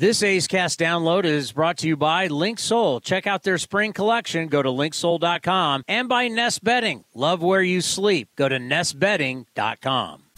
This A's Cast download is brought to you by Linksoul. Check out their spring collection. Go to linksoul.com and by Nest Bedding. Love where you sleep. Go to nestbedding.com.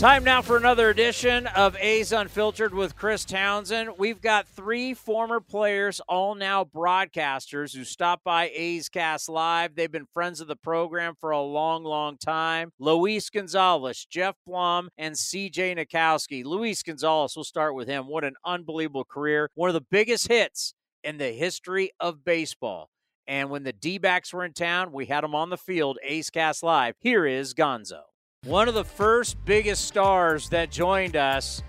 Time now for another edition of A's Unfiltered with Chris Townsend. We've got three former players, all now broadcasters, who stopped by A's Cast Live. They've been friends of the program for a long, long time. Luis Gonzalez, Geoff Blum, and CJ Nitkowski. Luis Gonzalez, we'll start with him. What an unbelievable career. One of the biggest hits in the history of baseball. And when the D backs were in town, we had them on the field, A's Cast Live. Here is Gonzo. One of the first biggest stars that joined us,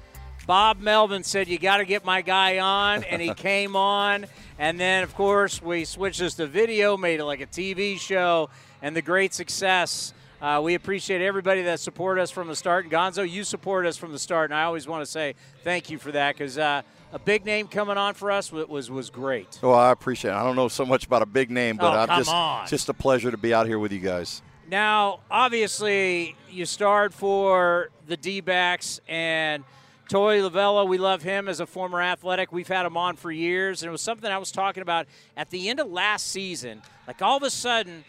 Bob Melvin said, You got to get my guy on. And he came on. And then, of course, we switched this to video, made it like a TV show, and the great success. Uh, we appreciate everybody that supported us from the start. And Gonzo, you supported us from the start. And I always want to say thank you for that because uh, a big name coming on for us was, was, was great. well, I appreciate it. I don't know so much about a big name, but Oh, I'm just on. just a pleasure to be out here with you guys. Now, obviously, you starred for the D backs and Torey Lovullo. We love him as a former athletic. We've had him on for years. And it was something I was talking about at the end of last season. Like all of a sudden,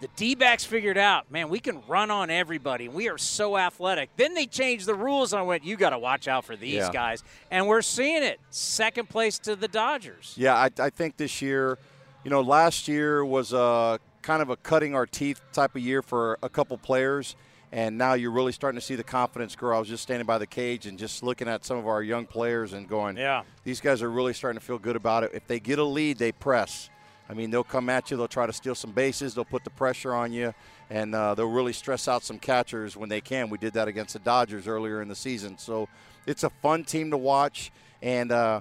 the D backs figured out, man, we can run on everybody. We are so athletic. Then they changed the rules, and I went, you got to watch out for these Yeah. guys. And we're seeing it. Second place to the Dodgers. Yeah, I, I think this year, you know, last year was a kind of a cutting our teeth type of year for a couple players, and now you're really starting to see the confidence grow. I was just standing by the cage and just looking at some of our young players and going, Yeah. these guys are really starting to feel good about it. If they get a lead, they press. I mean, they'll come at you. They'll try to steal some bases. They'll put the pressure on you, and uh, they'll really stress out some catchers when they can. We did that against the Dodgers earlier in the season. So it's a fun team to watch, and uh,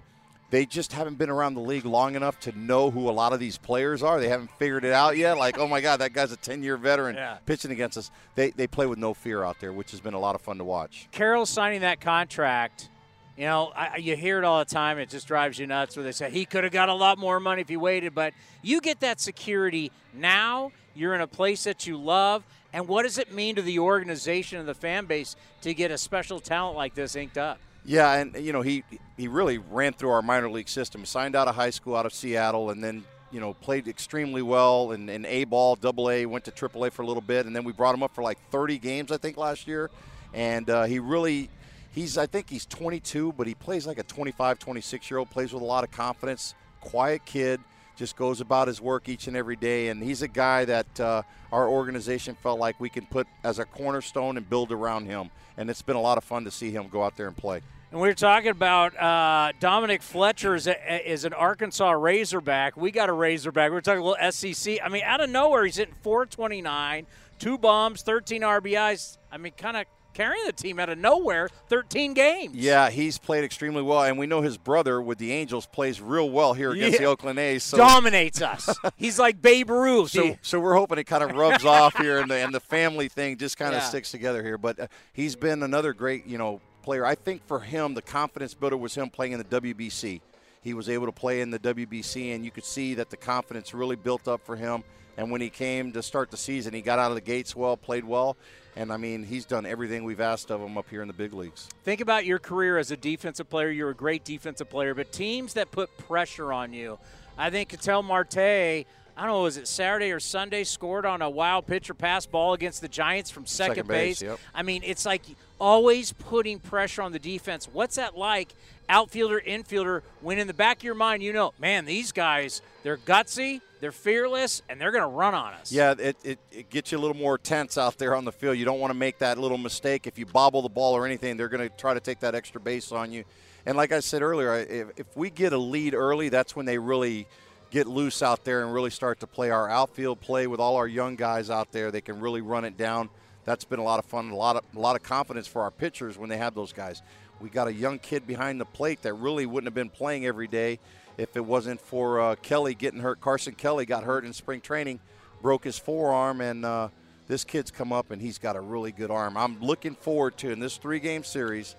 they just haven't been around the league long enough to know who a lot of these players are. They haven't figured it out yet. Like, oh my God, that guy's a 10-year veteran Yeah. pitching against us. They they play with no fear out there, which has been a lot of fun to watch. Carroll signing that contract, you know, I, you hear it all the time. It just drives you nuts where they say he could have got a lot more money if he waited. But you get that security now. You're in a place that you love. And what does it mean to the organization and the fan base to get a special talent like this inked up? Yeah, and you know he he really ran through our minor league system. Signed out of high school out of Seattle, and then you know played extremely well in, in A ball, Double A, went to Triple A for a little bit, and then we brought him up for like 30 games I think last year, and uh, he really. He's, I think he's 22, but he plays like a 25, 26 year old. Plays with a lot of confidence. Quiet kid, just goes about his work each and every day. And he's a guy that uh, our organization felt like we can put as a cornerstone and build around him. And it's been a lot of fun to see him go out there and play. And we were talking about uh, Dominic Fletcher is, a, is an Arkansas Razorback. We got a Razorback. We were talking a little SEC. I mean, out of nowhere, he's hitting 429, two bombs, 13 RBIs. I mean, kind of carrying the team out of nowhere, 13 games. Yeah, he's played extremely well, and we know his brother with the Angels plays real well here against Yeah. the Oakland A's. So, Dominates us. he's like Babe Ruth. so, so we're hoping it kind of rubs off here, and the and the family thing just kind of Yeah. sticks together here. But uh, he's been another great, you know, player. I think for him, the confidence builder was him playing in the WBC. He was able to play in the WBC, and you could see that the confidence really built up for him. And when he came to start the season, he got out of the gates well, played well, and I mean, he's done everything we've asked of him up here in the big leagues. Think about your career as a defensive player. You're a great defensive player, but teams that put pressure on you. I think Ketel Marte, I don't know, was it Saturday or Sunday, scored on a wild pitch or pass ball against the Giants from second, Second base, base. yep. I mean, it's like always putting pressure on the defense. What's that like? Outfielder, infielder, when in the back of your mind, you know, man, these guys, they're gutsy, they're fearless, and they're going to run on us. Yeah, it, it, it gets you a little more tense out there on the field. You don't want to make that little mistake. If you bobble the ball or anything, they're going to try to take that extra base on you. And like I said earlier, if, if we get a lead early, that's when they really get loose out there and really start to play our outfield play with all our young guys out there. They can really run it down. That's been a lot of fun, a lot of a lot of confidence for our pitchers when they have those guys. We got a young kid behind the plate that really wouldn't have been playing every day if it wasn't for uh, Kelly getting hurt. Carson Kelly got hurt in spring training, broke his forearm, and uh, this kid's come up and he's got a really good arm. I'm looking forward to in this three game series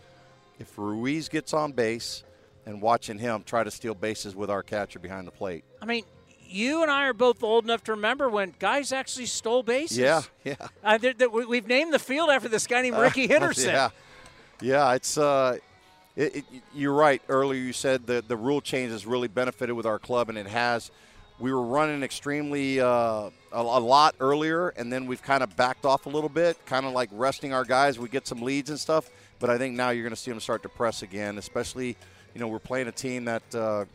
if Ruiz gets on base and watching him try to steal bases with our catcher behind the plate. I mean, you and I are both old enough to remember when guys actually stole bases. Yeah, yeah. Uh, they're, they're, we- we've named the field after this guy named Ricky Henderson. yeah, yeah. It's uh, it, it, you're right. Earlier you said the the rule change has really benefited with our club, and it has. We were running extremely uh, a, a lot earlier, and then we've kind of backed off a little bit, kind of like resting our guys. We get some leads and stuff, but I think now you're going to see them start to press again. Especially, you know, we're playing a team that uh,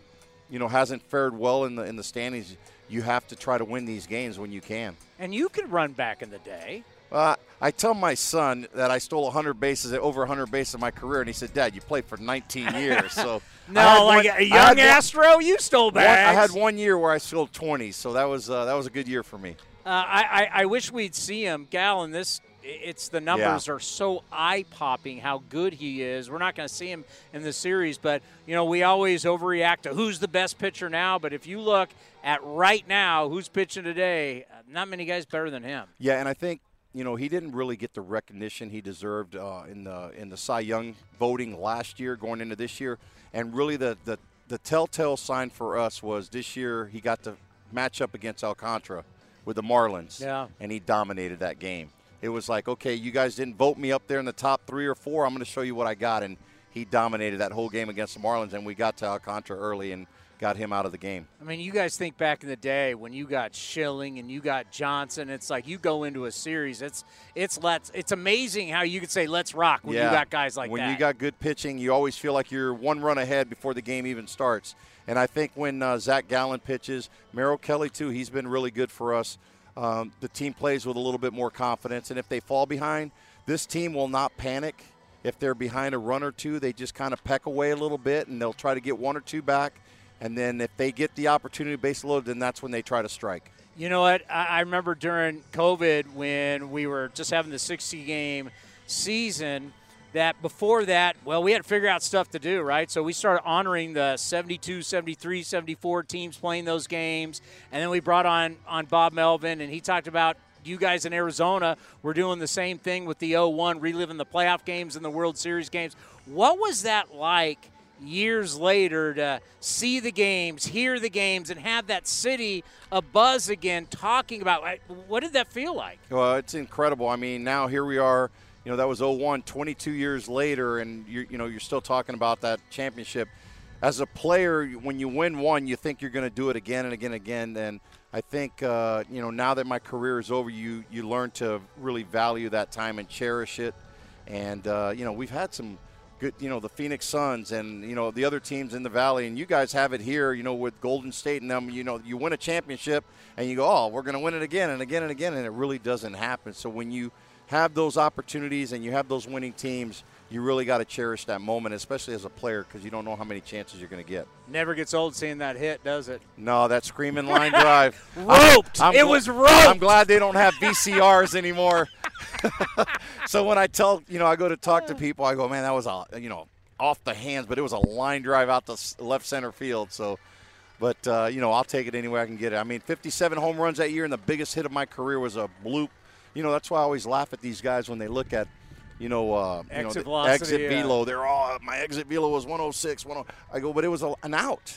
you know hasn't fared well in the in the standings. You have to try to win these games when you can. And you could run back in the day. Uh, I tell my son that I stole 100 bases, over 100 bases in my career, and he said, "Dad, you played for 19 years." So No, like one- a young one- Astro, you stole one- bags. I had one year where I stole 20, so that was uh, that was a good year for me. Uh, I, I I wish we'd see him, Gal. In this, it's the numbers are so eye popping how good he is. We're not going to see him in the series, but you know we always overreact to who's the best pitcher now. But if you look at right now, who's pitching today, uh, not many guys better than him. Yeah, and I think you know he didn't really get the recognition he deserved uh, in the in the Cy Young voting last year, going into this year, and really the the the telltale sign for us was this year he got to match up against Alcantara with the Marlins, Yeah. and he dominated that game. It was like, okay, you guys didn't vote me up there in the top three or four. I'm going to show you what I got, and he dominated that whole game against the Marlins, and we got to Alcantara early and got him out of the game. I mean, you guys think back in the day when you got Schilling and you got Johnson. It's like you go into a series. It's it's let's. It's amazing how you could say let's rock when you got guys like when that. you got good pitching, you always feel like you're one run ahead before the game even starts. And I think when uh, Zac Gallen pitches, Merrill Kelly too, he's been really good for us. Um, the team plays with a little bit more confidence, and if they fall behind, this team will not panic. If they're behind a run or two, they just kind of peck away a little bit, and they'll try to get one or two back. And then if they get the opportunity to base load, then that's when they try to strike. You know what? I, I remember during COVID when we were just having the 60 game season. That before that, well, we had to figure out stuff to do, right? So we started honoring the 72, 73, 74 teams playing those games, and then we brought on on Bob Melvin, and he talked about you guys in Arizona were doing the same thing with the 01, reliving the playoff games and the World Series games. What was that like years later to see the games, hear the games, and have that city a buzz again talking about what did that feel like? Well, it's incredible. I mean, now here we are. You know, that was 01, 22 years later, and you're, you know, you're still talking about that championship. As a player, when you win one, you think you're going to do it again and again and again. And I think, uh, you know, now that my career is over, you you learn to really value that time and cherish it. And uh, you know, we've had some good, you know, the Phoenix Suns and you know the other teams in the Valley, and you guys have it here, you know, with Golden State and them. You know, you win a championship, and you go, oh, we're going to win it again and again and again, and it really doesn't happen. So when you have those opportunities and you have those winning teams, you really got to cherish that moment, especially as a player, because you don't know how many chances you're going to get. Never gets old seeing that hit, does it? No, that screaming line drive. Roped. I'm it gl- was roped. I'm glad they don't have VCRs anymore. so when I tell, you know, I go to talk to people, I go, man, that was a, you know, off the hands, but it was a line drive out the left center field. So, but uh, you know, I'll take it any way I can get it. I mean, 57 home runs that year, and the biggest hit of my career was a bloop. You know, that's why I always laugh at these guys when they look at. You know, uh, you know, Exit the velocity, exit yeah. velo. They're all my exit velo was 106. 10. I go, but it was a, an out.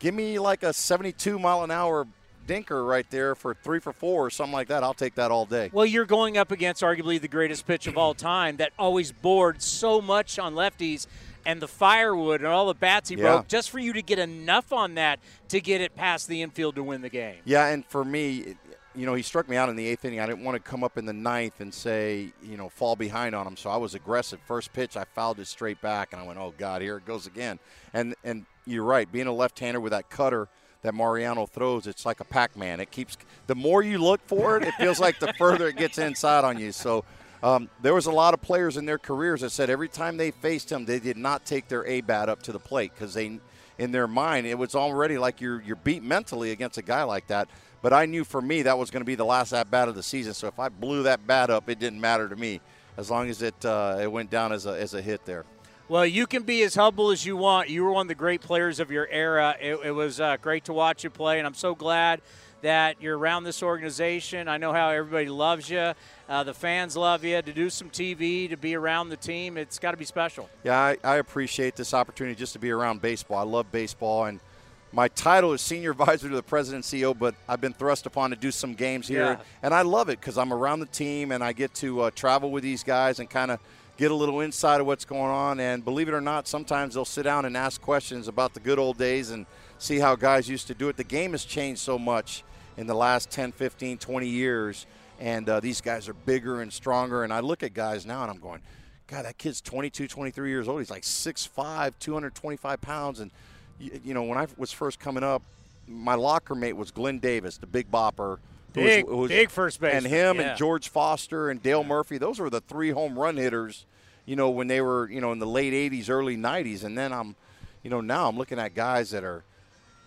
Give me like a 72 mile an hour dinker right there for three for four or something like that. I'll take that all day. Well, you're going up against arguably the greatest pitch of all time that always bored so much on lefties and the firewood and all the bats he Yeah. broke just for you to get enough on that to get it past the infield to win the game. Yeah, and for me, you know, he struck me out in the eighth inning. I didn't want to come up in the ninth and say, you know, fall behind on him. So I was aggressive. First pitch, I fouled it straight back, and I went, oh God, here it goes again. And and you're right, being a left-hander with that cutter that Mariano throws, it's like a Pac-Man. It keeps the more you look for it, it feels like the further it gets inside on you. So. Um, there was a lot of players in their careers that said every time they faced him, they did not take their A bat up to the plate because they, in their mind, it was already like you're you're beat mentally against a guy like that. But I knew for me that was going to be the last at bat of the season. So if I blew that bat up, it didn't matter to me, as long as it uh, it went down as a as a hit there. Well, you can be as humble as you want. You were one of the great players of your era. It, it was uh, great to watch you play, and I'm so glad that you're around this organization. I know how everybody loves you. Uh, the fans love you. To do some TV, to be around the team, it's got to be special. Yeah, I, I appreciate this opportunity just to be around baseball. I love baseball, and my title is senior advisor to the president CEO, but I've been thrust upon to do some games here, Yeah. and I love it because I'm around the team and I get to uh, travel with these guys and kind of get a little insight of what's going on. And believe it or not, sometimes they'll sit down and ask questions about the good old days and see how guys used to do it. The game has changed so much in the last 10, 15, 20 years, and uh, these guys are bigger and stronger. And I look at guys now and I'm going, God, that kid's 22, 23 years old. He's like 6'5", 225 pounds. And, you, you know, when I was first coming up, my locker mate was Glenn Davis, the big bopper. who was- Big, who was- big first base. and him yeah. and George Foster and Dale Murphy, those were the three home run hitters, you know, when they were, you know, in the late 80s, early 90s. And then I'm, you know, now I'm looking at guys that are,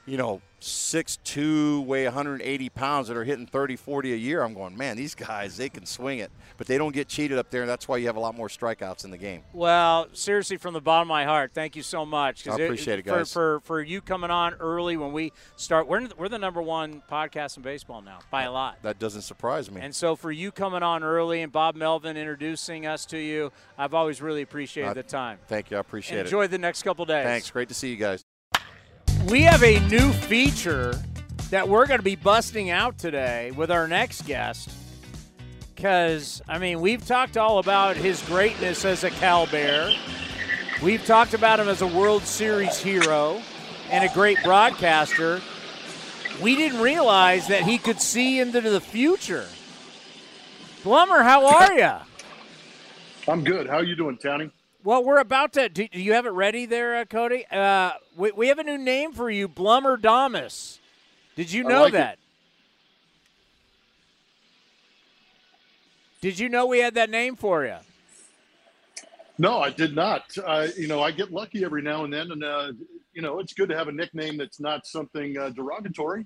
you know, 6'2", weigh 180 pounds that are hitting 30, 40 a year. I'm going, man, these guys, they can swing it. But they don't get cheated up there, and that's why you have a lot more strikeouts in the game. Well, seriously, from the bottom of my heart, thank you so much. I appreciate it, for, guys. For, for you coming on early when we start. We're, we're the number one podcast in baseball now by a lot. That doesn't surprise me. And so for you coming on early and Bob Melvin introducing us to you, I've always really appreciated Uh, the time. Thank you. I appreciate Enjoy it. Enjoy the next couple days. Thanks. Great to see you guys. We have a new feature that we're going to be busting out today with our next guest. Because, I mean, we've talked all about his greatness as a Cal Bear. We've talked about him as a World Series hero and a great broadcaster. We didn't realize that he could see into the future. Blummer, how are you? I'm good. How are you doing, Townie? Well, we're about to. Do, do you have it ready there, uh, Cody? Uh, we, we have a new name for you, Blummer Damas. Did you know like it. that? Did you know we had that name for you? No, I did not. Uh, you know, I get lucky every now and then, and uh, you know, it's good to have a nickname that's not something uh, derogatory.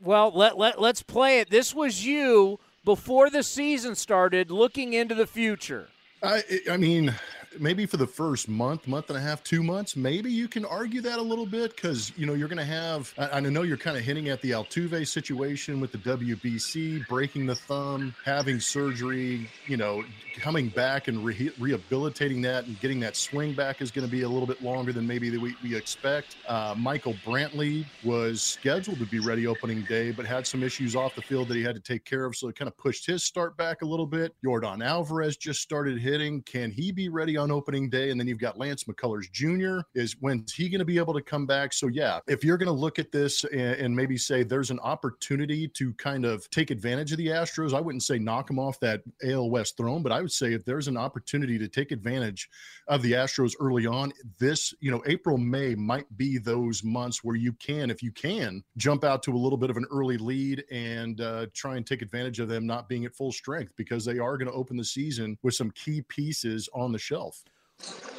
Well, let, let, let's play it. This was you before the season started looking into the future. I, I mean, maybe for the first month, month and a half, two months, maybe you can argue that a little bit because you know you're going to have. I, I know you're kind of hinting at the Altuve situation with the WBC breaking the thumb, having surgery. You know, coming back and re- rehabilitating that and getting that swing back is going to be a little bit longer than maybe we, we expect. Uh, Michael Brantley was scheduled to be ready opening day, but had some issues off the field that he had to take care of, so it kind of pushed his start back a little bit. Yordan Alvarez just started hitting. Can he be ready on opening day? And then you've got Lance McCullers Jr. Is when's he going to be able to come back? So yeah, if you're going to look at this and, and maybe say there's an opportunity to kind of take advantage of the Astros, I wouldn't say knock them off that AL West throne, but I would say if there's an opportunity to take advantage of the Astros early on, this, you know, April, May might be those months where you can, if you can, jump out to a little bit of an early lead and uh, try and take advantage of them not being at full strength because they are going to open the season with some key pieces on the shelf.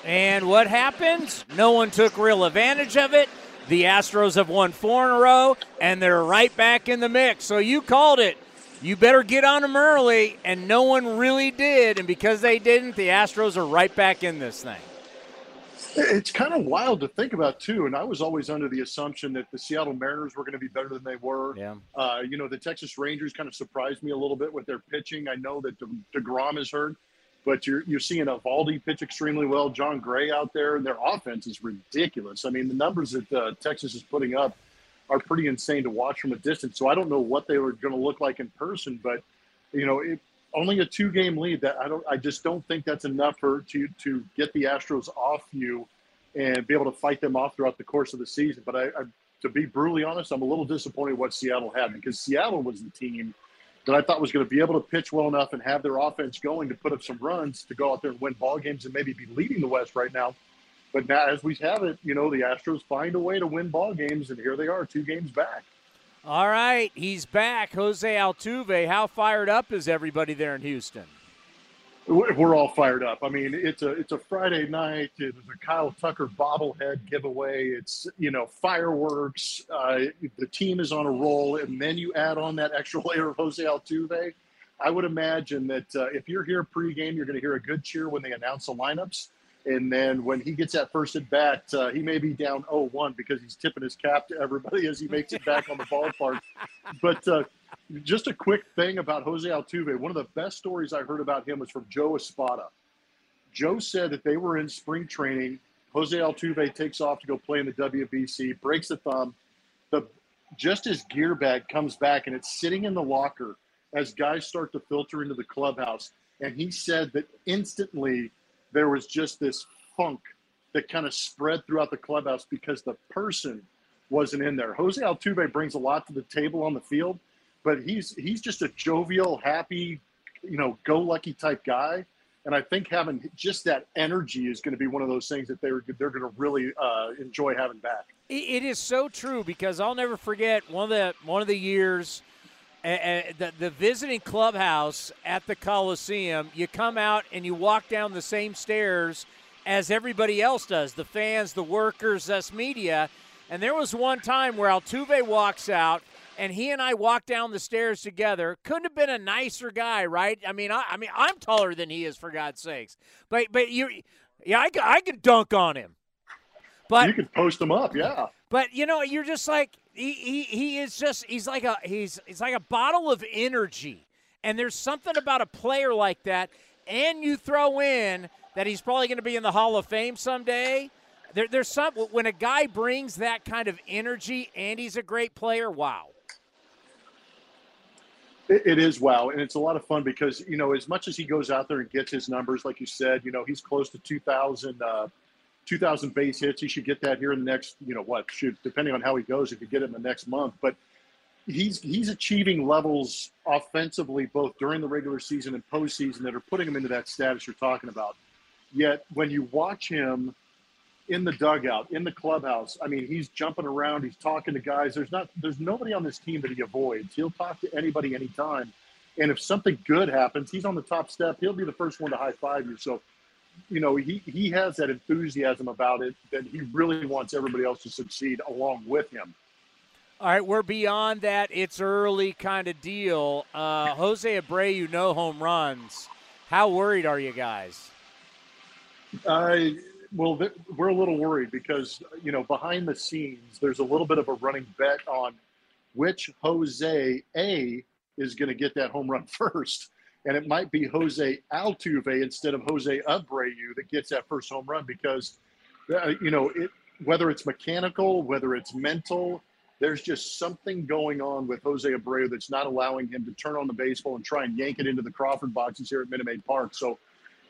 And what happened? No one took real advantage of it. The Astros have won four in a row, and they're right back in the mix. So you called it. You better get on them early, and no one really did. And because they didn't, the Astros are right back in this thing. It's kind of wild to think about too. And I was always under the assumption that the Seattle Mariners were going to be better than they were. Yeah. Uh, you know, the Texas Rangers kind of surprised me a little bit with their pitching. I know that De- Degrom is hurt, but you're you're seeing Eovaldi pitch extremely well. Jon Gray out there, and their offense is ridiculous. I mean, the numbers that uh, Texas is putting up are pretty insane to watch from a distance. So I don't know what they were going to look like in person, but you know, it, only a two game lead. That I don't. I just don't think that's enough for to to get the Astros off you and be able to fight them off throughout the course of the season. But I, I to be brutally honest, I'm a little disappointed what Seattle had because Seattle was the team that I thought was going to be able to pitch well enough and have their offense going to put up some runs to go out there and win ball games and maybe be leading the West right now. But now, as we have it, you know, the Astros find a way to win ball games, and here they are, two games back. All right, he's back. Jose Altuve. How fired up is everybody there in Houston? We're all fired up. I mean, it's a it's a Friday night. It's a Kyle Tucker bobblehead giveaway. It's you know fireworks. Uh, the team is on a roll, and then you add on that extra layer of Jose Altuve. I would imagine that uh, if you're here pregame, you're going to hear a good cheer when they announce the lineups. And then when he gets that first at bat, uh, he may be down 0-1 because he's tipping his cap to everybody as he makes it back on the ballpark. But uh, just a quick thing about Jose Altuve. One of the best stories I heard about him was from Joe Espada. Joe said that they were in spring training. Jose Altuve takes off to go play in the WBC, breaks a thumb. The just as gear bag comes back and it's sitting in the locker as guys start to filter into the clubhouse. And he said that instantly there was just this funk that kind of spread throughout the clubhouse because the person wasn't in there. Jose Altuve brings a lot to the table on the field, but he's he's just a jovial, happy, you know, go lucky type guy. And I think having just that energy is going to be one of those things that they're they're going to really uh, enjoy having back. It is so true because I'll never forget one of the one of the years. Uh, the, the visiting clubhouse at the Coliseum, you come out and you walk down the same stairs as everybody else does the fans, the workers, us media. And there was one time where Altuve walks out and he and I walked down the stairs together. Couldn't have been a nicer guy, right? I mean, I, I mean, I'm taller than he is, for God's sakes. But but you, yeah, I, I could dunk on him. But you could post him up, yeah. But you know, you're just like he, he, he is just he's like a he's he's like a bottle of energy. And there's something about a player like that, and you throw in that he's probably going to be in the Hall of Fame someday. There, there's some when a guy brings that kind of energy and he's a great player. Wow it is wow, and it's a lot of fun because you know as much as he goes out there and gets his numbers, like you said, you know he's close to 2,000, uh, 2,000 base hits. He should get that here in the next, you know what, should depending on how he goes, he could get it in the next month. But he's he's achieving levels offensively both during the regular season and postseason that are putting him into that status you're talking about. Yet when you watch him in the dugout, in the clubhouse. I mean, he's jumping around, he's talking to guys. There's not there's nobody on this team that he avoids. He'll talk to anybody anytime. And if something good happens, he's on the top step. He'll be the first one to high five you. So, you know, he, he has that enthusiasm about it that he really wants everybody else to succeed along with him. All right, we're beyond that. It's early kind of deal. Uh, Jose Abreu, no home runs. How worried are you guys? Uh, well, we're a little worried because you know behind the scenes, there's a little bit of a running bet on which Jose A is going to get that home run first, and it might be Jose Altuve instead of Jose Abreu that gets that first home run because uh, you know it, whether it's mechanical, whether it's mental. There's just something going on with Jose Abreu that's not allowing him to turn on the baseball and try and yank it into the Crawford boxes here at Minute Maid Park. So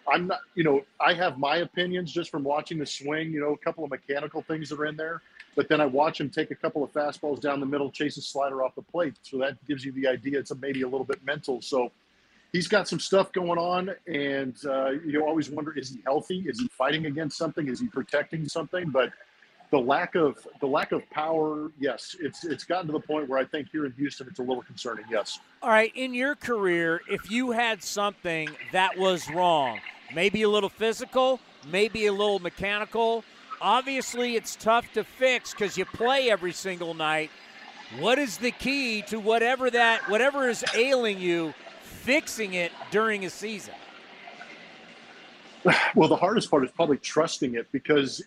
I'm not, you know, I have my opinions just from watching the swing, you know, a couple of mechanical things that are in there, but then I watch him take a couple of fastballs down the middle, chase a slider off the plate. So that gives you the idea it's a, maybe a little bit mental. So he's got some stuff going on, and uh, you always wonder: is he healthy? Is he fighting against something? Is he protecting something? But the lack of the lack of power, yes, it's it's gotten to the point where I think here in Houston it's a little concerning. Yes. All right, in your career, if you had something that was wrong, maybe a little physical, maybe a little mechanical, obviously it's tough to fix because you play every single night. What is the key to whatever that whatever is ailing you, fixing it during a season? Well, the hardest part is probably trusting it because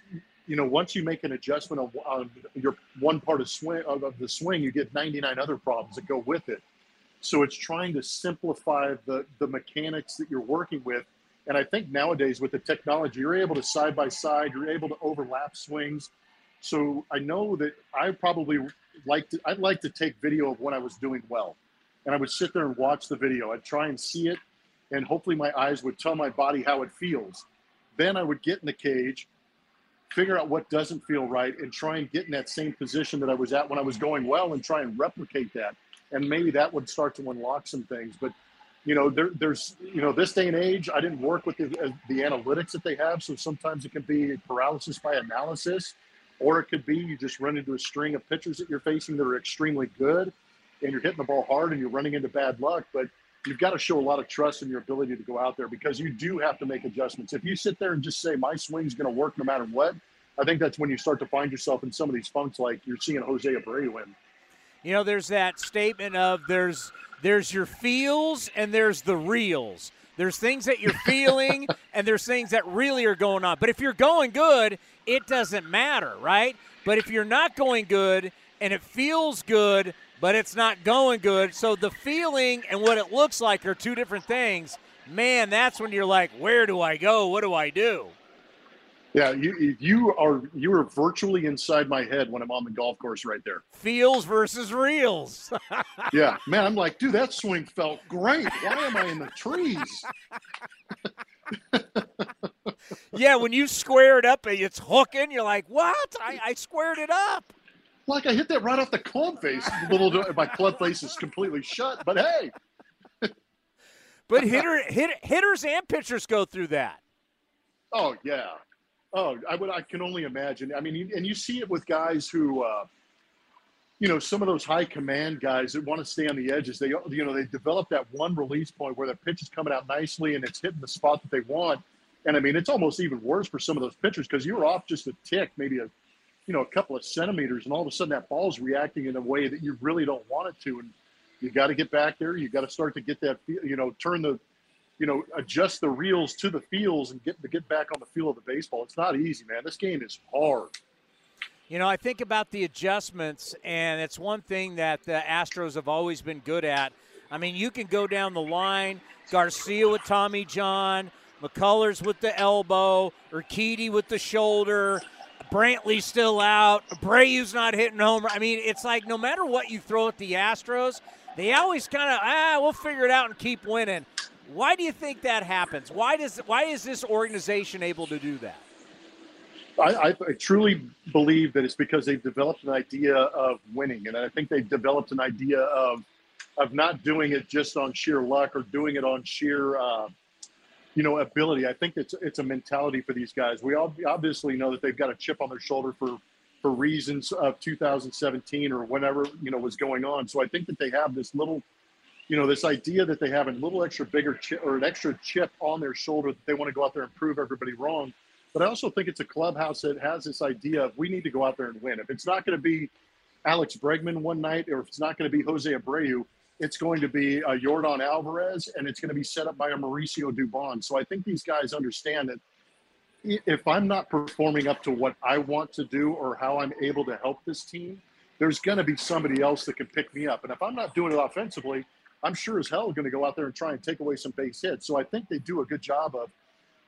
you know, once you make an adjustment on, your one part of swing of, of the swing, you get 99 other problems that go with it. So it's trying to simplify the the mechanics that you're working with. And I think nowadays with the technology, you're able to side by side, you're able to overlap swings. So I know that I probably like to I'd like to take video of when I was doing well. And I would sit there and watch the video. I'd try and see it, and hopefully my eyes would tell my body how it feels. Then I would get in the cage figure out what doesn't feel right and try and get in that same position that I was at when I was going well and try and replicate that. And maybe that would start to unlock some things. But, you know, there, there's, you know, this day and age, I didn't work with the, uh, the analytics that they have. So sometimes it can be paralysis by analysis, or it could be you just run into a string of pitchers that you're facing that are extremely good and you're hitting the ball hard and you're running into bad luck. But you've got to show a lot of trust in your ability to go out there because you do have to make adjustments. If you sit there and just say my swing's going to work no matter what, I think that's when you start to find yourself in some of these funks like you're seeing Jose Abreu in. You know, there's that statement of there's there's your feels and there's the reels. There's things that you're feeling and there's things that really are going on. But if you're going good, it doesn't matter, right? But if you're not going good and it feels good, but it's not going good, so the feeling and what it looks like are two different things. Man, that's when you're like, where do I go? What do I do? Yeah, you you are you are virtually inside my head when I'm on the golf course right there. Feels versus reels. yeah, man, I'm like, dude, that swing felt great. Why am I in the trees? yeah, when you square it up and it's hooking, you're like, what? I, I squared it up. Like I hit that right off the club face. Little my club face is completely shut, but hey. but hitter, hit, hitters and pitchers go through that. Oh yeah, Oh, I would. I can only imagine. I mean, and you see it with guys who, uh, you know, some of those high command guys that want to stay on the edges. They, you know, they develop that one release point where the pitch is coming out nicely and it's hitting the spot that they want. And I mean, it's almost even worse for some of those pitchers because you're off just a tick, maybe a, you know, a couple of centimeters, and all of a sudden that ball's reacting in a way that you really don't want it to, and you got to get back there. You got to start to get that, you know, turn the you know, adjust the reels to the feels and get to get back on the feel of the baseball. It's not easy, man. This game is hard. You know, I think about the adjustments, and it's one thing that the Astros have always been good at. I mean, you can go down the line, Garcia with Tommy John, McCullers with the elbow, Urquidy with the shoulder, Brantley still out, Abreu's not hitting home. I mean, it's like no matter what you throw at the Astros, they always kind of ah, we'll figure it out and keep winning. Why do you think that happens? Why does why is this organization able to do that? I, I, I, truly believe that it's because they've developed an idea of winning, and I think they've developed an idea of of not doing it just on sheer luck or doing it on sheer uh, you know ability. I think it's it's a mentality for these guys. We all obviously know that they've got a chip on their shoulder for for reasons of 2017 or whatever you know was going on. So I think that they have this little you know, this idea that they have a little extra bigger chip or an extra chip on their shoulder that they want to go out there and prove everybody wrong. But I also think it's a clubhouse that has this idea of we need to go out there and win. If it's not going to be Alex Bregman one night, or if it's not going to be Jose Abreu, it's going to be uh, a Yordan Alvarez, and it's going to be set up by a Mauricio Dubon. So I think these guys understand that if I'm not performing up to what I want to do or how I'm able to help this team, there's going to be somebody else that can pick me up. And if I'm not doing it offensively, I'm sure as hell going to go out there and try and take away some base hits. So I think they do a good job of,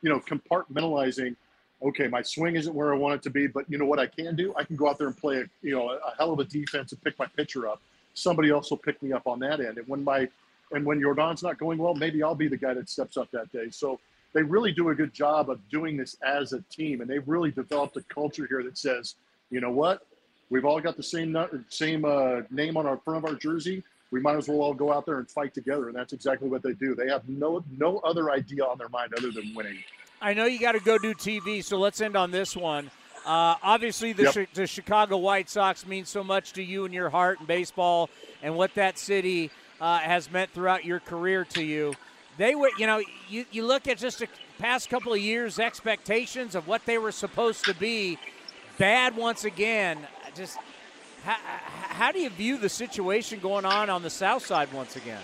you know, compartmentalizing. Okay, my swing isn't where I want it to be, but you know what I can do? I can go out there and play a you know a, hell of a defense and pick my pitcher up. Somebody else will pick me up on that end. And when my and when Yordan's not going well, maybe I'll be the guy that steps up that day. So they really do a good job of doing this as a team, and they've really developed a culture here that says, you know what, we've all got the same same uh, name on our front of our jersey we might as well all go out there and fight together. And that's exactly what they do. They have no no other idea on their mind other than winning. I know you got to go do TV, so let's end on this one. Uh, obviously, the, yep. the Chicago White Sox mean so much to you and your heart and baseball, and what that city uh, has meant throughout your career to you. They were, you know, you, you look at just the past couple of years' expectations of what they were supposed to be. Bad once again. Just how, how do you view the situation going on on the south side once again?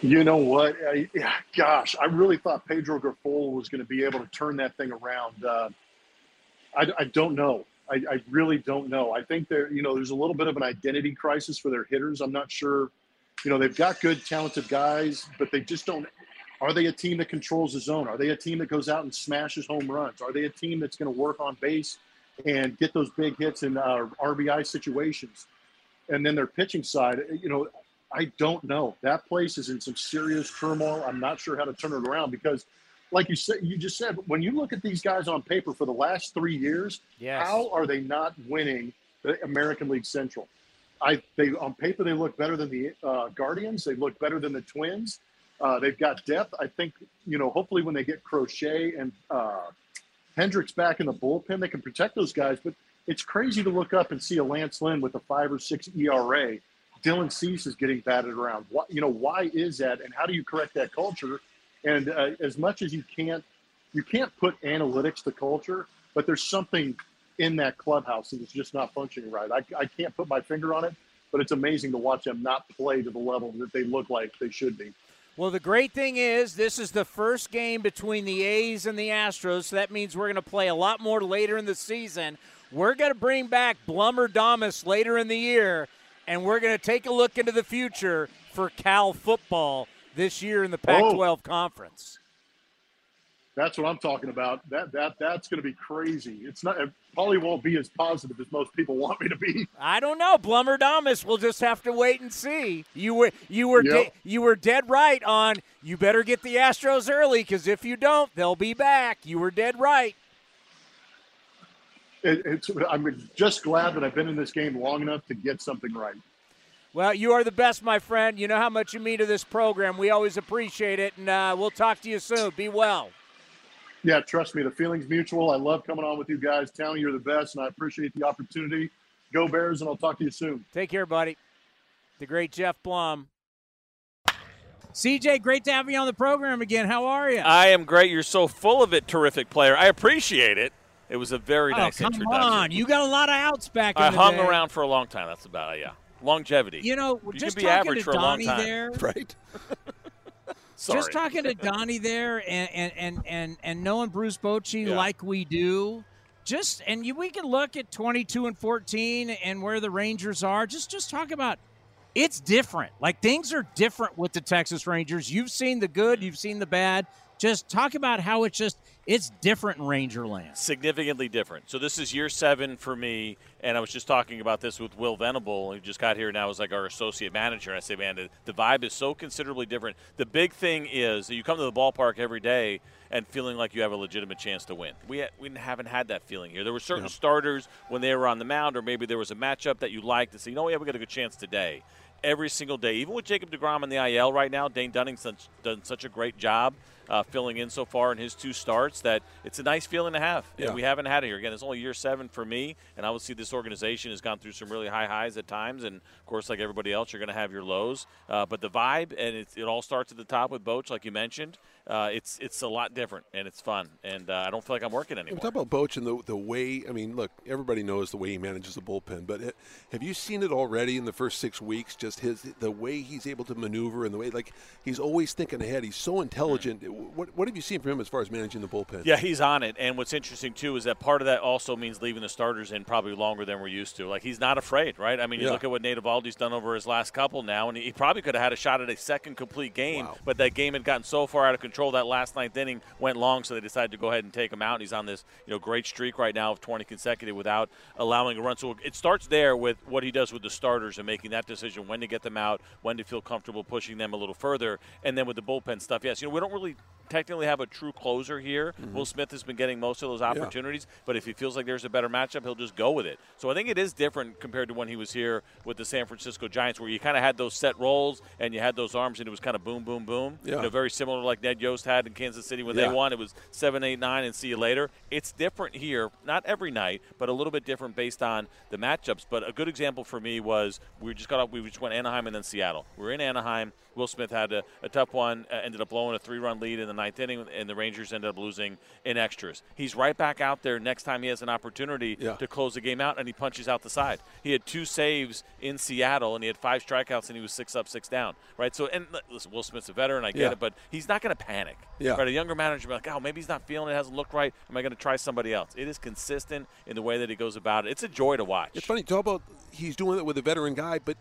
You know what? I, gosh, I really thought Pedro Grifol was going to be able to turn that thing around. Uh, I, I, don't know. I, I, really don't know. I think there, you know, there's a little bit of an identity crisis for their hitters. I'm not sure. You know, they've got good, talented guys, but they just don't. Are they a team that controls the zone? Are they a team that goes out and smashes home runs? Are they a team that's going to work on base and get those big hits in uh, RBI situations. And then their pitching side, you know, I don't know. That place is in some serious turmoil. I'm not sure how to turn it around because, like you said, you just said, when you look at these guys on paper for the last three years, yes. how are they not winning the American League Central? I they on paper they look better than the uh, Guardians. They look better than the Twins. Uh, they've got depth. I think you know. Hopefully, when they get Crochet and uh, Hendricks back in the bullpen, they can protect those guys. But it's crazy to look up and see a Lance Lynn with a five or six ERA. Dylan Cease is getting batted around. What, you know, why is that? And how do you correct that culture? And uh, as much as you can't, you can't put analytics to culture, but there's something in that clubhouse that is just not functioning right. I, I can't put my finger on it, but it's amazing to watch them not play to the level that they look like they should be. Well, the great thing is, this is the first game between the A's and the Astros, so that means we're going to play a lot more later in the season. We're going to bring back Blummer Damas later in the year, and we're going to take a look into the future for Cal football this year in the oh. Pac 12 conference. That's what I'm talking about. That that that's going to be crazy. It's not. It probably won't be as positive as most people want me to be. I don't know. Blummer Damas. We'll just have to wait and see. You were you were Yep. de- you were dead right on. You better get the Astros early because if you don't, they'll be back. You were dead right. It, it's. I'm just glad that I've been in this game long enough to get something right. Well, you are the best, my friend. You know how much you mean to this program. We always appreciate it, and uh, we'll talk to you soon. Be well. Yeah, trust me, the feeling's mutual. I love coming on with you guys. Townie, you're the best, and I appreciate the opportunity. Go Bears, and I'll talk to you soon. Take care, buddy. The great Geoff Blum. CJ, great to have you on the program again. How are you? I am great. You're so full of it, terrific player. I appreciate it. It was a very oh, nice come introduction. on. You got a lot of outs back in I the hung day. around for a long time. That's about it. Yeah, longevity. You know, You just can be talking average to for a long Donnie time. there. Right? Sorry. Just talking to Donnie there and and and and, and knowing Bruce Bochy Yeah. like we do. Just and you, we can look at 22 and 14 and where the Rangers are. Just just talk about it's different. Like things are different with the Texas Rangers. You've seen the good, you've seen the bad. Just talk about how it's just it's different in Ranger land. significantly different. So this is year seven for me, and I was just talking about this with Will Venable, who just got here now as like our associate manager. And I say, man, the, the vibe is so considerably different. The big thing is that you come to the ballpark every day and feeling like you have a legitimate chance to win. We ha- we haven't had that feeling here. There were certain starters when they were on the mound, or maybe there was a matchup that you liked to say, you know, yeah, we haven't got a good chance today. Every single day, even with Jacob Degrom in the IL right now, Dane Dunning's done, done such a great job uh, filling in so far in his two starts that it's a nice feeling to have. And Yeah. we haven't had it here. Again, it's only year seven for me, and I would see this organization has gone through some really high highs at times. And of course, like everybody else, you're going to have your lows. Uh, but the vibe, and it, it all starts at the top with Boach, like you mentioned. Uh, it's it's a lot different, and it's fun. And uh, I don't feel like I'm working We anymore. talk about Boach and the, the way, I mean, look, everybody knows the way he manages the bullpen, but ha- have you seen it already in the first six weeks? Just his, the way he's able to maneuver and the way, like, he's always thinking ahead. He's so intelligent. What, what have you seen from him as far as managing the bullpen? Yeah, he's on it. And what's interesting too is that part of that also means leaving the starters in probably longer than we're used to. Like he's not afraid, right? I mean, you Yeah. look at what Nate Eovaldi's done over his last couple now, and he probably could have had a shot at a second complete game, Wow. but that game had gotten so far out of control that last ninth inning went long, so they decided to go ahead and take him out. And He's on this you know great streak right now of 20 consecutive without allowing a run. So it starts there with what he does with the starters and making that decision when to get them out, when to feel comfortable pushing them a little further, and then with the bullpen stuff. Yes, you know we don't really technically have a true closer here. Mm-hmm. Will Smith has been getting most of those opportunities, but if he feels like there's a better matchup, he'll just go with it. So I think it is different compared to when he was here with the San Francisco Giants, where you kind of had those set roles and you had those arms, and it was kind of boom, boom, boom. Yeah. You know, very similar like Ned Yost had in Kansas City when Yeah. they won. It was seven, eight, nine, and see you later. It's different here, not every night, but a little bit different based on the matchups. But a good example for me was we just got up, we just went Anaheim and then Seattle. We are in Anaheim. Will Smith had a, a tough one, uh, ended up blowing a three-run lead in the ninth inning, and the Rangers ended up losing in extras. He's right back out there next time he has an opportunity Yeah. to close the game out, and he punches out the side. He had two saves in Seattle, and he had five strikeouts, and he was six up, six down. Right. So, and listen, Will Smith's a veteran, I get Yeah. it, but he's not going to panic. Yeah. Right. A younger manager be like, oh, maybe he's not feeling it, hasn't looked right. Am I going to try somebody else? It is consistent in the way that he goes about it. It's a joy to watch. It's funny, talk about he's doing it with a veteran guy, but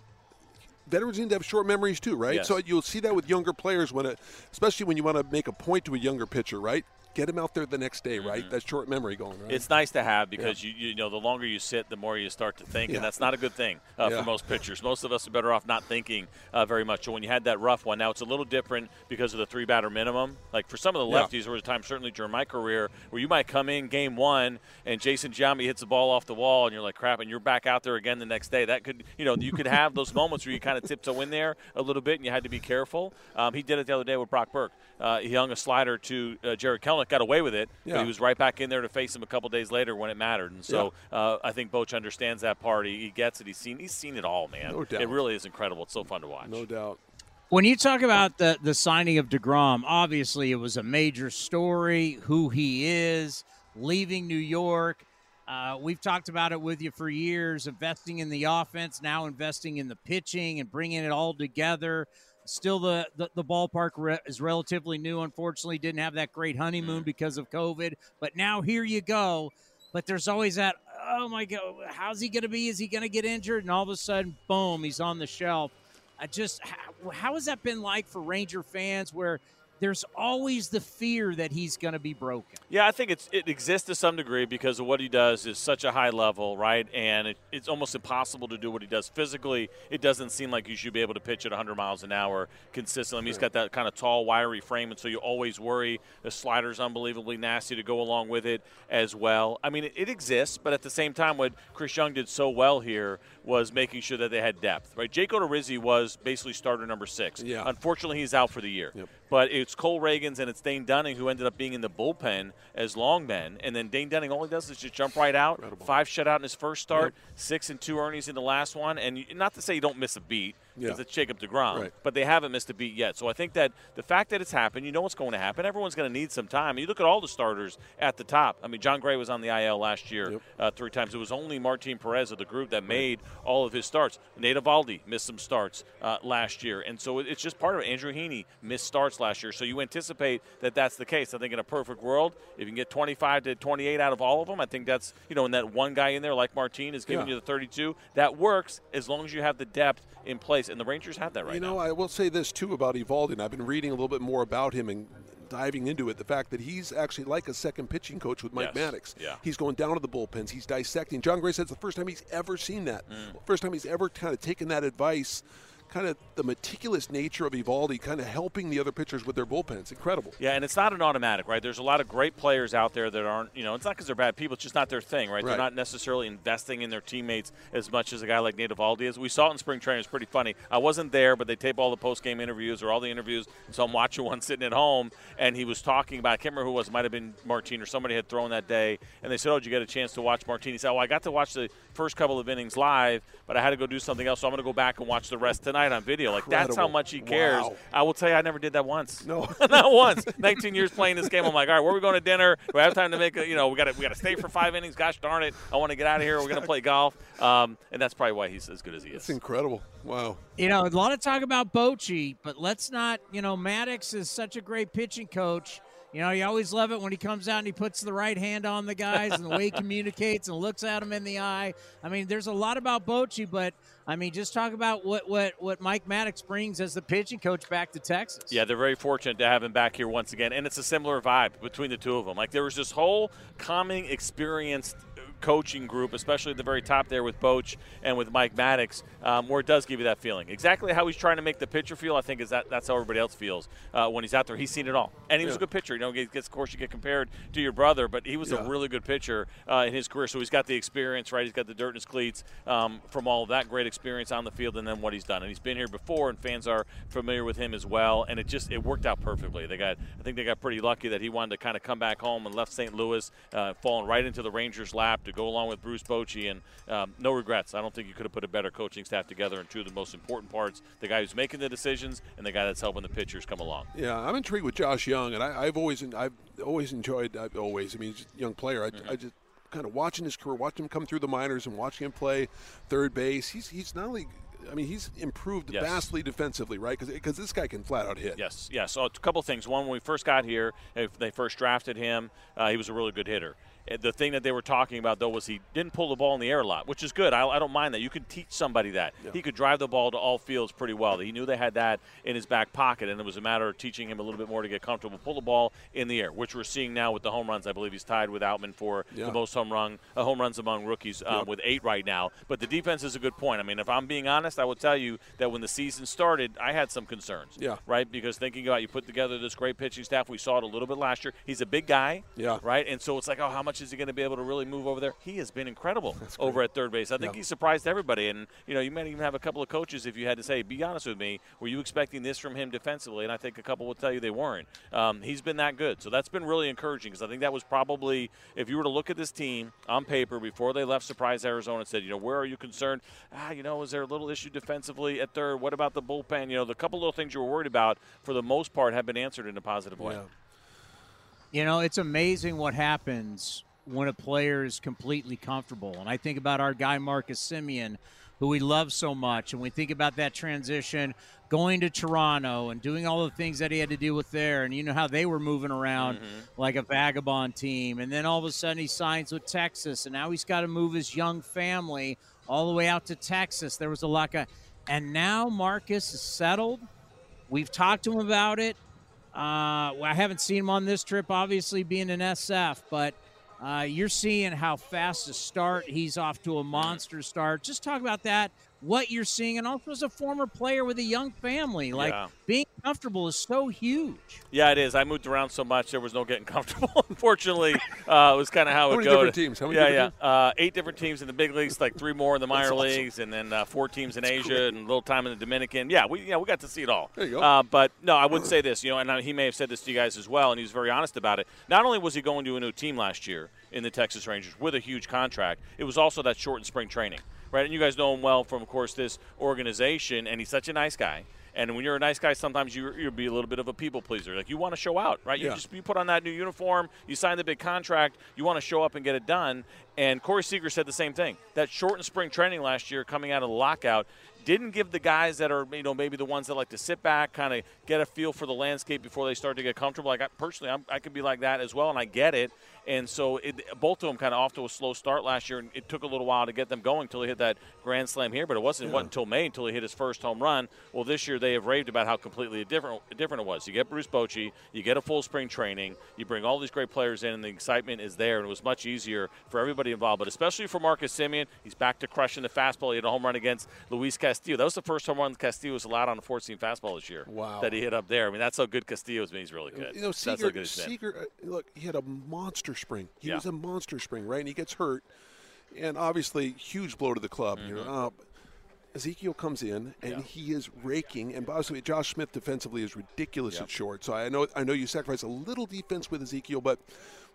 veterans need to have short memories too, right? Yes. So you'll see that with younger players when it, especially when you want to make a point to a younger pitcher, right? Get him out there the next day, right? That short memory going, right? Mm-hmm. It's nice to have because you you know the longer you sit, the more you start to think, Yeah. and that's not a good thing uh, Yeah. for most pitchers. Most of us are better off not thinking uh, very much. So when you had that rough one, now it's a little different because of the three batter minimum. Like for some of the Yeah. lefties, there was a time certainly during my career where you might come in game one and Jason Giambi hits the ball off the wall, and you're like crap, and you're back out there again the next day. That could you know you could have those moments where you kind of tiptoe in there a little bit, and you had to be careful. Um, he did it the other day with Brock Burke. Uh, he hung a slider to uh, Jarred Kelenic, got away with it, but he was right back in there to face him a couple days later when it mattered. And so uh, I think Boch understands that part. He, he gets it. He's seen he's seen it all, man. No doubt. It really is incredible. It's so fun to watch. no doubt. When you talk about the the signing of Degrom, obviously it was a major story. Who he is, leaving New York. Uh, we've talked about it with you for years, investing in the offense, now investing in the pitching and bringing it all together. Still, the the, the ballpark re- is relatively new. Unfortunately, didn't have that great honeymoon mm. because of COVID. But now here you go. But there's always that. Oh my God, how's he going to be? Is he going to get injured? And all of a sudden, boom, he's on the shelf. I just how, how has that been like for Ranger fans? Where there's always the fear that he's going to be broken. Yeah, I think it's it exists to some degree because of what he does is such a high level, right? And it, it's almost impossible to do what he does physically. It doesn't seem like you should be able to pitch at 100 miles an hour consistently. I mean, he's got that kind of tall, wiry frame, and so you always worry the slider's unbelievably nasty to go along with it as well. I mean, it, it exists, but at the same time, what Chris Young did so well here was making sure that they had depth, right? Jake Odorizzi was basically starter number six. Yeah. Unfortunately, he's out for the year. Yep. But it's Cole Ragans and it's Dane Dunning who ended up being in the bullpen as longmen. And then Dane Dunning, all he does is just jump right out. Incredible. Five shutout in his first start, six and two earnings in the last one. And not to say you don't miss a beat because Yeah. it's Jacob DeGrom, Right. but they haven't missed a beat yet. So I think that the fact that it's happened, you know what's going to happen. Everyone's going to need some time. And you look at all the starters at the top. I mean, Jon Gray was on the IL last year Yep. uh, three times. It was only Martin Perez of the group that made all of his starts. Nate Eovaldi missed some starts uh, last year, and so it's just part of it. Andrew Heaney missed starts last year, so you anticipate that that's the case. I think in a perfect world, if you can get 25 to 28 out of all of them, I think that's you know, and that one guy in there like Martin is giving Yeah. you the 32. That works as long as you have the depth in place, and the Rangers have that right you know, now. I will say this too about Eovaldi, and I've been reading a little bit more about him and diving into it. The fact that he's actually like a second pitching coach with Mike Yes. Maddux. Yeah. He's going down to the bullpens. He's dissecting. Jon Gray says it's the first time he's ever seen that. Mm. First time he's ever kind of taken that advice. Kind of the meticulous nature of Eovaldi kind of helping the other pitchers with their bullpen. It's Incredible. Yeah, and it's not an automatic, right? There's a lot of great players out there that aren't, you know, it's not because they're bad people, it's just not their thing, right? They're not necessarily investing in their teammates as much as a guy like Nate Eovaldi is. We saw it in spring training. It's pretty funny. I wasn't there, but they tape all the post game interviews or all the interviews, so I'm watching one sitting at home, and he was talking about, I can't remember who it was, it might have been Martin or somebody had thrown that day, and they said, Oh, did you get a chance to watch Martin? He said, Oh, I got to watch the first couple of innings live, but I had to go do something else, so I'm going to go back and watch the rest tonight on video. Like, that's how much he cares. Wow. I will tell you, I never did that once. No. not once. 19 years playing this game. I'm like, all right, where are we going to dinner? Do I have time to make a? You know, we got to we got to stay for five innings. Gosh darn it, I want to get out of here. We're going to play golf, um, and that's probably why he's as good as he is. It's incredible. Wow. You know, a lot of talk about Bochy, but let's not, you know, Maddux is such a great pitching coach. You know, you always love it when he comes out and he puts the right hand on the guys and the way he communicates and looks at them in the eye. I mean, there's a lot about Bochy, but I mean, just talk about what what what Mike Maddux brings as the pitching coach back to Texas. Yeah, they're very fortunate to have him back here once again, and it's a similar vibe between the two of them. Like there was this whole calming, experienced uh, coaching group, especially at the very top there with Boch and with Mike Maddux, um, where it does give you that feeling. Exactly how he's trying to make the pitcher feel, I think, is that that's how everybody else feels uh, when he's out there. He's seen it all, and he was a good pitcher. You know, gets, of course, you get compared to your brother, but he was Yeah. a really good pitcher uh, in his career. So he's got the experience, right? He's got the dirt in his cleats um, from all of that great experience on the field, and then what he's done. And he's been here before, and fans are familiar with him as well. And it just it worked out perfectly. They got, I think they got pretty lucky that he wanted to kind of come back home and left St. Louis, uh, falling right into the Rangers' lap to go along with Bruce Bochy, and um, no regrets. I don't think you could have put a better coaching staff together. And two of the most important parts: the guy who's making the decisions and the guy that's helping the pitchers come along. Yeah, I'm intrigued with Josh Jung, and I, I've always I've always enjoyed I've always. I mean, he's a young player. I, Mm-hmm. I just kind of watching his career, watching him come through the minors, and watching him play third base. He's he's not only. I mean, he's improved Yes. vastly defensively, right? Because this guy can flat out hit. Yes, yes. So a couple things. One, when we first got here, if they first drafted him, uh, he was a really good hitter. Uh, The thing that they were talking about though was he didn't pull the ball in the air a lot, which is good. I, I don't mind that. You can teach somebody that. He could drive the ball to all fields pretty well. He knew they had that in his back pocket, and it was a matter of teaching him a little bit more to get comfortable, pull the ball in the air, which we're seeing now with the home runs. I believe he's tied with Outman for Yeah. the most home run uh, home runs among rookies um, Yep. with eight right now. But the defense is a good point. I mean, if I'm being honest, I will tell you that when the season started, I had some concerns Yeah. right? Because thinking about you put together this great pitching staff, we saw it a little bit last year. He's a big guy, Yeah. right? And so it's like, oh, how much is he going to be able to really move over there? He has been incredible over at third base. I think Yeah. he surprised everybody. And you know, you might even have a couple of coaches if you had to say, be honest with me, were you expecting this from him defensively? And I think a couple will tell you they weren't. Um, he's been that good, so that's been really encouraging because I think that was probably if you were to look at this team on paper before they left Surprise Arizona and said, you know, where are you concerned? Ah, you know, is there a little issue defensively at third? What about the bullpen? You know, the couple little things you were worried about for the most part have been answered in a positive way. Yeah. You know, it's amazing what happens when a player is completely comfortable. And I think about our guy Marcus Semien, who we love so much, and we think about that transition going to Toronto and doing all the things that he had to deal with there, and you know how they were moving around mm-hmm. like a vagabond team, and then all of a sudden he signs with Texas, and now he's got to move his young family all the way out to Texas. There was a lot of, and now Marcus is settled. We've talked to him about it. Uh, I haven't seen him on this trip, obviously being an SF, but uh, you're seeing how fast to start. He's off to a monster start. Just talk about that what you're seeing, and also as a former player with a young family, like yeah. being comfortable is so huge. Yeah, it is. I moved around so much, there was no getting comfortable. Unfortunately, uh, it was kind of how, how it many goes. teams? How many yeah, yeah, teams? Uh, eight different teams in the big leagues, like three more in the minor awesome. leagues, and then uh, four teams in That's Asia cool. and a little time in the Dominican. Yeah, we yeah we got to see it all. There you go. Uh, but no, I would say this, you know, and uh, he may have said this to you guys as well, and he was very honest about it. Not only was he going to a new team last year in the Texas Rangers with a huge contract, it was also that shortened spring training right? And you guys know him well from, of course, this organization, and he's such a nice guy. And when you're a nice guy, sometimes you you'll be a little bit of a people pleaser. Like you want to show out, right? You just you put on that new uniform, you sign the big contract, you want to show up and get it done. And Corey Seager said the same thing. That shortened spring training last year, coming out of the lockout, didn't give the guys that are you know maybe the ones that like to sit back, kind of get a feel for the landscape before they start to get comfortable. Like I, personally, I'm, I could be like that as well, and I get it. And so it, both of them kind of off to a slow start last year, and it took a little while to get them going until he hit that grand slam here. But it wasn't, yeah. wasn't until May until he hit his first home run. Well, this year they have raved about how completely different different it was. You get Bruce Bochy, you get a full spring training, you bring all these great players in, and the excitement is there, and it was much easier for everybody involved. But especially for Marcus Semien. he's back to crushing the fastball. He had a home run against Luis Castillo. That was the first home run Castillo was allowed on a 14 fastball this year. Wow, that he hit up there. I mean, that's how good Castillo's been. He's really good. You know, Seager, Seager uh, look, he had a monster spring. He yeah. was a monster spring, right? And he gets hurt, and obviously huge blow to the club. Mm-hmm. You know, uh, Ezekiel comes in and yeah. he is raking, and obviously Josh Smith defensively is ridiculous yep. at short. So I know I know you sacrifice a little defense with Ezekiel, but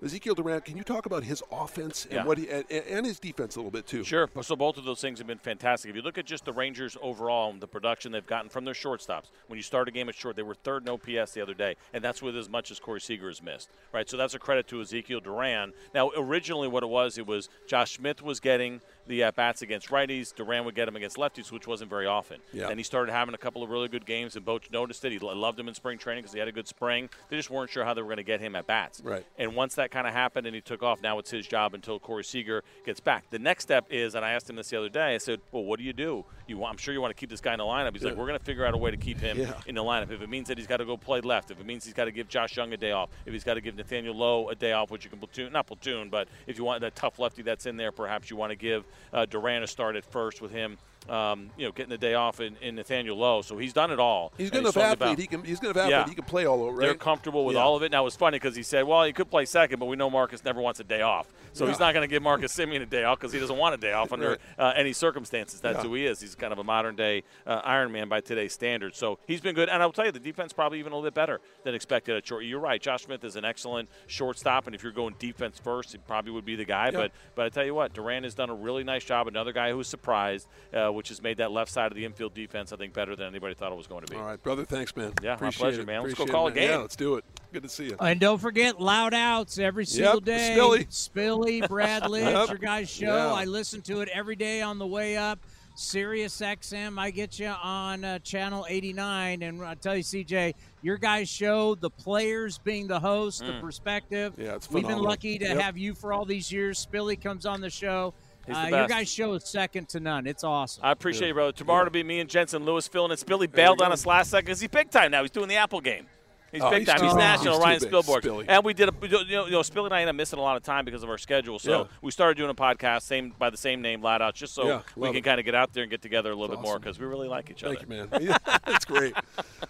Ezekiel Duran, can you talk about his offense and yeah. what he, and, and, his defense a little bit too? Sure. So both of those things have been fantastic. If you look at just the Rangers overall and the production they've gotten from their shortstops, when you start a game at short, they were third in OPS the other day, and that's with as much as Corey Seager has missed. Right. So that's a credit to Ezekiel Duran. Now, originally, what it was, it was Josh Smith was getting the at bats against righties. Duran would get him against lefties, which wasn't very often. Yeah. And he started having a couple of really good games, and Boch noticed it. He loved him in spring training because he had a good spring. They just weren't sure how they were going to get him at bats. Right. And once that kind of happened and he took off, now it's his job until Corey Seager gets back. The next step is, and I asked him this the other day. I said, "Well, what do you do? You, want, I'm sure you want to keep this guy in the lineup." He's yeah. like, "We're going to figure out a way to keep him yeah. in the lineup. If it means that he's got to go play left, if it means he's got to give Josh Jung a day off, if he's got to give Nathaniel Lowe a day off, which you can platoon, not platoon, but if you want that tough lefty that's in there, perhaps you want to give uh, Duran a start at first with him um, you know, getting the day off in, in, Nathaniel Lowe. So he's done it all. He's good enough athlete. About, he can. He's good enough athlete. Yeah. He can play all over. Right? They're comfortable with yeah. all of it. Now it was funny because he said, "Well, he could play second, but we know Marcus never wants a day off, so yeah. he's not going to give Marcus Semien a day off because he doesn't want a day off under right. uh, any circumstances. That's who he is. He's kind of a modern day uh, Iron Man by today's standards. So he's been good, and I'll tell you, the defense probably even a little bit better than expected at short. You're right. Josh Smith is an excellent shortstop, and if you're going defense first, he probably would be the guy. But but I tell you what, Duran has done a really nice job. Another guy who's surprised, uh, which has made that left side of the infield defense, I think, better than anybody thought it was going to be. All right, brother. Thanks, man. Yeah, Appreciate my pleasure, it. man. Let's go call it, a game. Yeah, let's do it. Good to see you. And don't forget loud outs every single yep, day. Spilly. Spilly, Brad Lidge, yep. your guys' show. Yeah. I listen to it every day on the way up. Sirius XM, I get you on uh, channel 89. And I tell you, CJ, your guys' show, the players being the host, Mm. the perspective. Yeah, it's We've been lucky to Yep. have you for all these years. Spilly comes on the show. He's the Uh, your guys' show is second to none. It's awesome. I appreciate you, brother. Tomorrow Yeah. it'll be me and Jensen Lewis filling it. Billy bailed on us last second because he's big time now. He's doing the Apple game. He's Oh, big he's time. He's national. He's too Ryan big. Spilborghs. Spilly. And we did a you know, you know Spilly and I end up missing a lot of time because of our schedule. So Yeah. we started doing a podcast same by the same name, Loud Out, just so Yeah, we can it. kind of get out there and get together a little That's bit more because we really like each Thank other. Thank you, man. Yeah, that's great.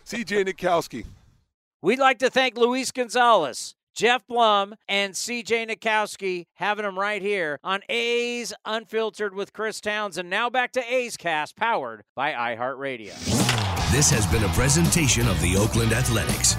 CJ Nitkowski. We'd like to thank Luis Gonzalez, Geoff Blum, and CJ Nitkowski, having them right here on A's Unfiltered with Chris Townsend. Now back to A's Cast, powered by iHeartRadio. This has been a presentation of the Oakland Athletics.